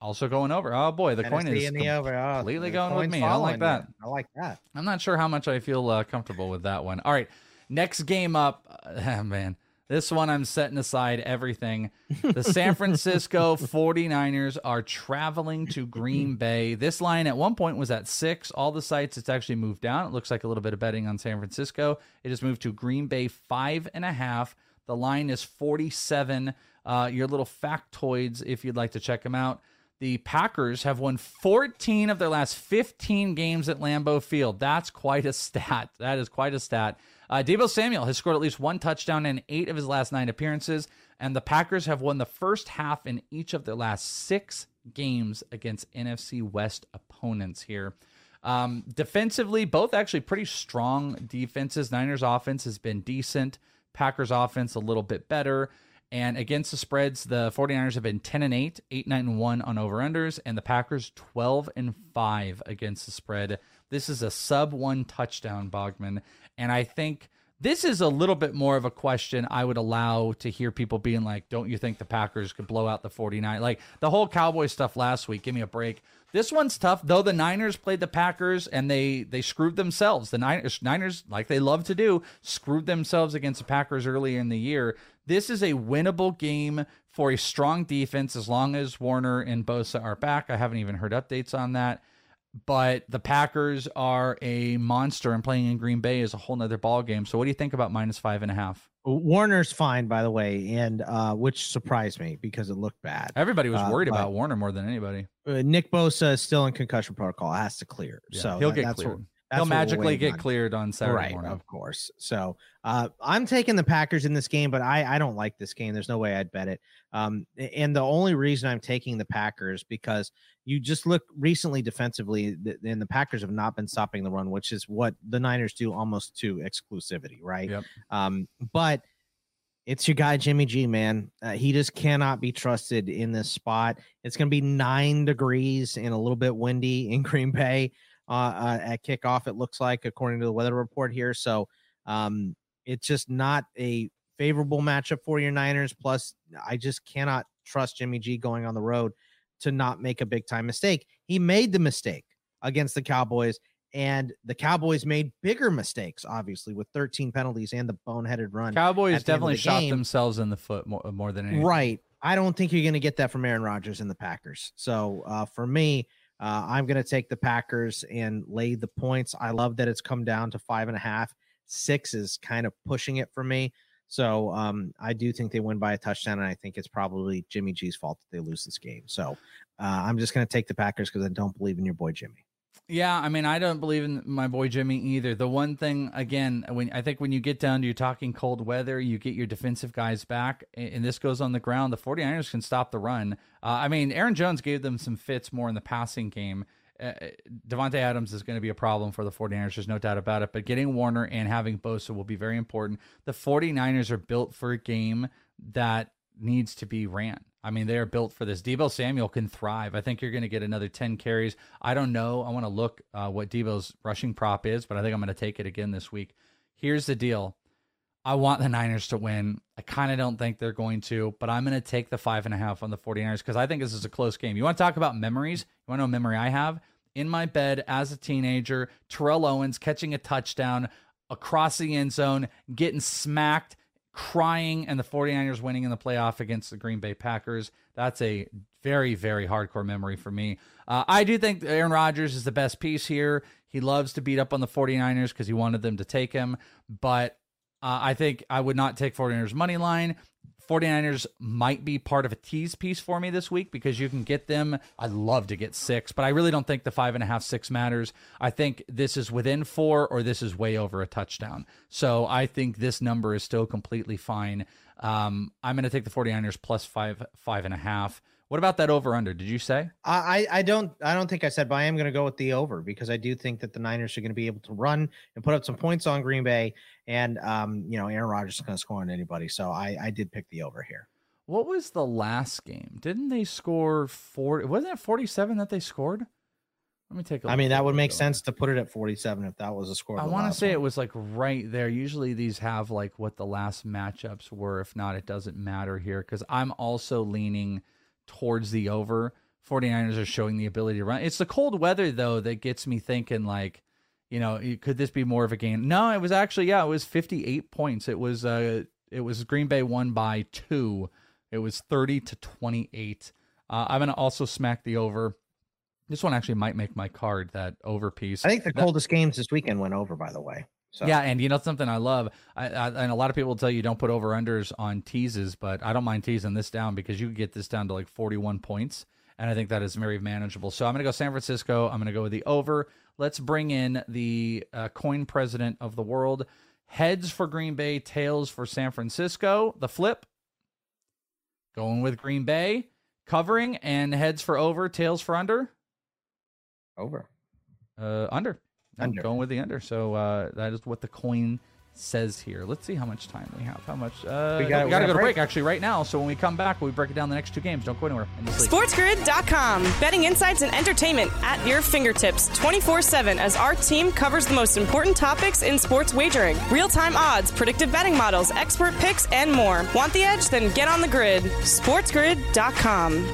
also going over. Oh boy, the coin is in the over. Oh, completely the going with me. I like you. that. I like that. I'm not sure how much I feel uh, comfortable with that one. All right, next game up, ah, man. This one I'm setting aside everything. The San Francisco 49ers are traveling to Green Bay. This line at one point was at six. All the sites it's actually moved down. It looks like a little bit of betting on San Francisco. It has moved to Green Bay five and a half. The line is 47. Uh, your little factoids, if you'd like to check them out. The Packers have won 14 of their last 15 games at Lambeau Field. That's quite a stat. That is quite a stat. Uh, Deebo Samuel has scored at least one touchdown in eight of his last nine appearances, and the Packers have won the first half in each of their last six games against NFC West opponents here. Um, defensively, both actually pretty strong defenses. Niners offense has been decent. Packers offense a little bit better. And against the spreads, the 49ers have been 10 and 8, 8 9 and 1 on over-unders, and the Packers 12 and 5 against the spread. This is a sub 1 touchdown Bogman, and I think this is a little bit more of a question I would allow to hear people being like, "Don't you think the Packers could blow out the 49?" Like the whole Cowboy stuff last week, give me a break. This one's tough, though. The Niners played the Packers and they they screwed themselves. The Niners, Niners, like they love to do, screwed themselves against the Packers earlier in the year. This is a winnable game for a strong defense as long as Warner and Bosa are back. I haven't even heard updates on that. But the Packers are a monster, and playing in Green Bay is a whole nother ball game. So, what do you think about minus five and a half? Warner's fine, by the way, and uh, which surprised me because it looked bad. Everybody was worried uh, about Warner more than anybody. Uh, Nick Bosa is still in concussion protocol; has to clear. Yeah, so he'll that, get that's cleared. What, he'll magically get on. cleared on Saturday right, morning. Of course. So uh, I'm taking the Packers in this game, but I, I don't like this game. There's no way I'd bet it. Um, and the only reason I'm taking the Packers because you just look recently defensively, and the Packers have not been stopping the run, which is what the Niners do almost to exclusivity, right? Yep. Um, but it's your guy Jimmy G, man. Uh, he just cannot be trusted in this spot. It's going to be nine degrees and a little bit windy in Green Bay uh, uh, at kickoff. It looks like, according to the weather report here. So um, it's just not a favorable matchup for your Niners. Plus, I just cannot trust Jimmy G going on the road to not make a big time mistake. He made the mistake against the Cowboys and the Cowboys made bigger mistakes, obviously, with 13 penalties and the boneheaded run. Cowboys definitely the shot game. themselves in the foot more, more than anything. Right. I don't think you're going to get that from Aaron Rodgers and the Packers. So uh, for me, uh, I'm going to take the Packers and lay the points. I love that it's come down to five and a half. Six is kind of pushing it for me. So um, I do think they win by a touchdown, and I think it's probably Jimmy G's fault that they lose this game. So uh, I'm just going to take the Packers because I don't believe in your boy Jimmy. Yeah, I mean, I don't believe in my boy Jimmy either. The one thing, again, when I think when you get down to you're talking cold weather, you get your defensive guys back, and this goes on the ground. The 49ers can stop the run. Uh, I mean, Aaron Jones gave them some fits more in the passing game. Uh, Davante Adams is going to be a problem for the 49ers. There's no doubt about it. But getting Warner and having Bosa will be very important. The 49ers are built for a game that needs to be ran. I mean, they are built for this. Deebo Samuel can thrive. I think you're going to get another 10 carries. I don't know. I want to look uh, what Deebo's rushing prop is, but I think I'm going to take it again this week. Here's the deal. I want the Niners to win. I kind of don't think they're going to, but I'm going to take the five and a half on the 49ers because I think this is a close game. You want to talk about memories? You want to know a memory I have? In my bed as a teenager, Terrell Owens catching a touchdown across the end zone, getting smacked crying and the 49ers winning in the playoff against the Green Bay Packers. That's a very, very hardcore memory for me. Uh, I do think Aaron Rodgers is the best piece here. He loves to beat up on the 49ers because he wanted them to take him. But uh, I think I would not take 49ers money line. 49ers might be part of a tease piece for me this week because you can get them. I'd love to get six, but I really don't think the five and a half, six matters. I think this is within four or this is way over a touchdown. So I think this number is still completely fine. Um, I'm going to take the 49ers plus five, five and a half. What about that over under? Did you say? I I don't I don't think I said, but I am going to go with the over because I do think that the Niners are going to be able to run and put up some points on Green Bay, and um you know Aaron Rodgers is going to score on anybody, so I I did pick the over here. What was the last game? Didn't they score four? Wasn't it forty seven that they scored? Let me take a. I mean, that would make sense to put it at forty seven if that was a score. I want to say one. it was like right there. Usually these have like what the last matchups were. If not, it doesn't matter here because I'm also leaning towards the over. 49ers are showing the ability to run. It's the cold weather though that gets me thinking like, you know, could this be more of a game? No, it was actually yeah, it was 58 points. It was uh it was Green Bay won by 2. It was 30 to 28. Uh, I'm going to also smack the over. This one actually might make my card that over piece. I think the coldest games this weekend went over by the way. So. Yeah, and you know something I love, I, I, and a lot of people tell you don't put over unders on teases, but I don't mind teasing this down because you get this down to like 41 points, and I think that is very manageable. So I'm going to go San Francisco. I'm going to go with the over. Let's bring in the uh, coin president of the world. Heads for Green Bay, tails for San Francisco. The flip. Going with Green Bay, covering and heads for over, tails for under. Over. Uh, under. I'm Under. going with the under. So uh, that is what the coin says here. Let's see how much time we have. How much? Uh, We we got- got we to go to break. break actually right now. So when we come back, we break it down the next two games. Don't go anywhere. In this league. SportsGrid.com. Betting insights and entertainment at your fingertips 24 7 as our team covers the most important topics in sports wagering real time odds, predictive betting models, expert picks, and more. Want the edge? Then get on the grid. SportsGrid.com.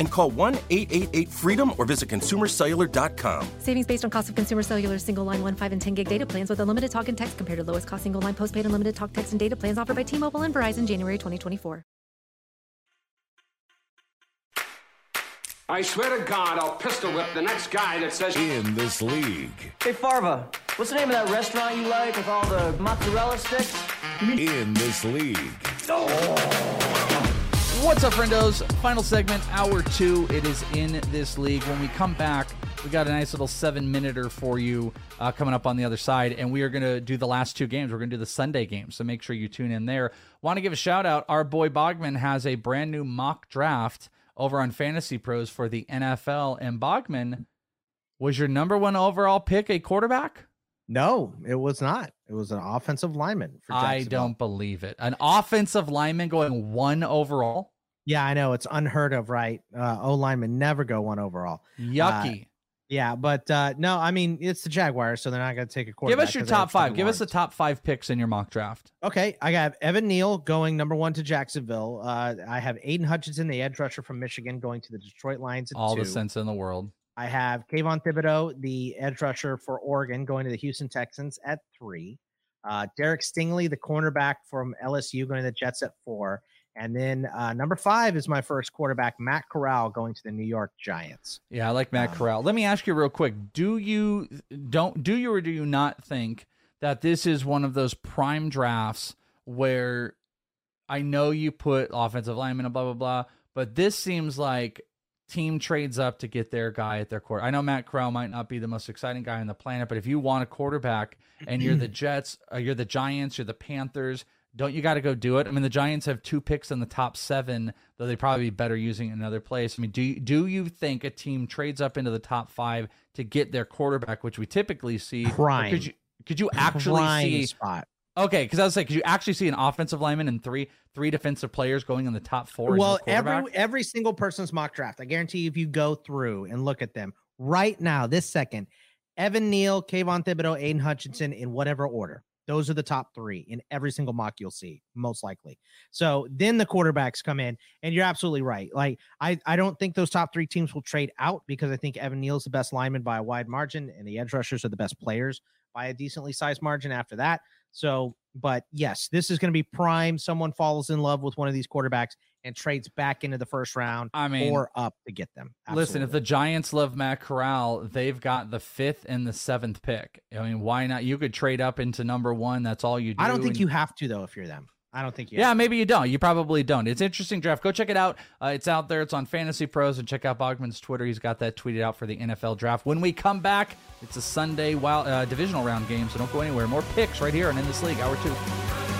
and call 1 888 freedom or visit consumercellular.com. Savings based on cost of consumer cellular single line 1, 5, and 10 gig data plans with unlimited talk and text compared to lowest cost single line postpaid unlimited talk, text, and data plans offered by T Mobile and Verizon January 2024. I swear to God, I'll pistol whip the next guy that says in this league. Hey Farva, what's the name of that restaurant you like with all the mozzarella sticks? In this league. Oh. What's up, friendos? Final segment, hour two. It is in this league. When we come back, we got a nice little seven minuter for you uh, coming up on the other side, and we are going to do the last two games. We're going to do the Sunday games, so make sure you tune in there. Want to give a shout out? Our boy Bogman has a brand new mock draft over on FantasyPros for the NFL, and Bogman was your number one overall pick a quarterback? No, it was not. It was an offensive lineman. For I don't believe it. An offensive lineman going one overall. Yeah, I know it's unheard of, right? Uh, o linemen never go one overall. Yucky. Uh, yeah, but uh, no, I mean it's the Jaguars, so they're not going to take a quarterback. Give us your top five. Give us the top five picks in your mock draft. Okay, I got Evan Neal going number one to Jacksonville. Uh, I have Aidan Hutchinson, the edge rusher from Michigan, going to the Detroit Lions at All two. the sense in the world. I have Kayvon Thibodeaux, the edge rusher for Oregon, going to the Houston Texans at three. Uh, Derek Stingley, the cornerback from LSU, going to the Jets at four. And then uh, number five is my first quarterback, Matt Corral, going to the New York Giants. Yeah, I like Matt Corral. Let me ask you real quick: Do you don't do you or do you not think that this is one of those prime drafts where I know you put offensive lineman and blah blah blah, but this seems like team trades up to get their guy at their court. I know Matt Corral might not be the most exciting guy on the planet, but if you want a quarterback and you're the Jets, uh, you're the Giants, you're the Panthers, don't you got to go do it? I mean, the Giants have two picks in the top seven, though they'd probably be better using another place. I mean, do you, do you think a team trades up into the top five to get their quarterback, which we typically see? Prime. Could you could you actually Prime see spot. Okay, because I was like, could you actually see an offensive lineman and three three defensive players going in the top four? Well, every every single person's mock draft. I guarantee you, if you go through and look at them right now, this second, Evan Neal, Kayvon Thibodeaux, Aidan Hutchinson, in whatever order. Those are the top three in every single mock you'll see, most likely. So then the quarterbacks come in, and you're absolutely right. Like I, I don't think those top three teams will trade out because I think Evan Neal's the best lineman by a wide margin, and the edge rushers are the best players by a decently sized margin after that. So, but yes, this is going to be prime. Someone falls in love with one of these quarterbacks and trades back into the first round I mean, or up to get them. Listen, if the Giants love Matt Corral, they've got the fifth and the seventh pick. I mean, why not? You could trade up into number one. That's all you do. I don't think and- you have to though if you're them. I don't think you. Yeah, maybe you don't. You probably don't. It's interesting draft. Go check it out. Uh, it's out there. It's on FantasyPros and check out Bogman's Twitter. He's got that tweeted out for the NFL draft. When we come back, it's a Sunday wild, uh, divisional round game, so don't go anywhere. More picks right here and in this league, hour two.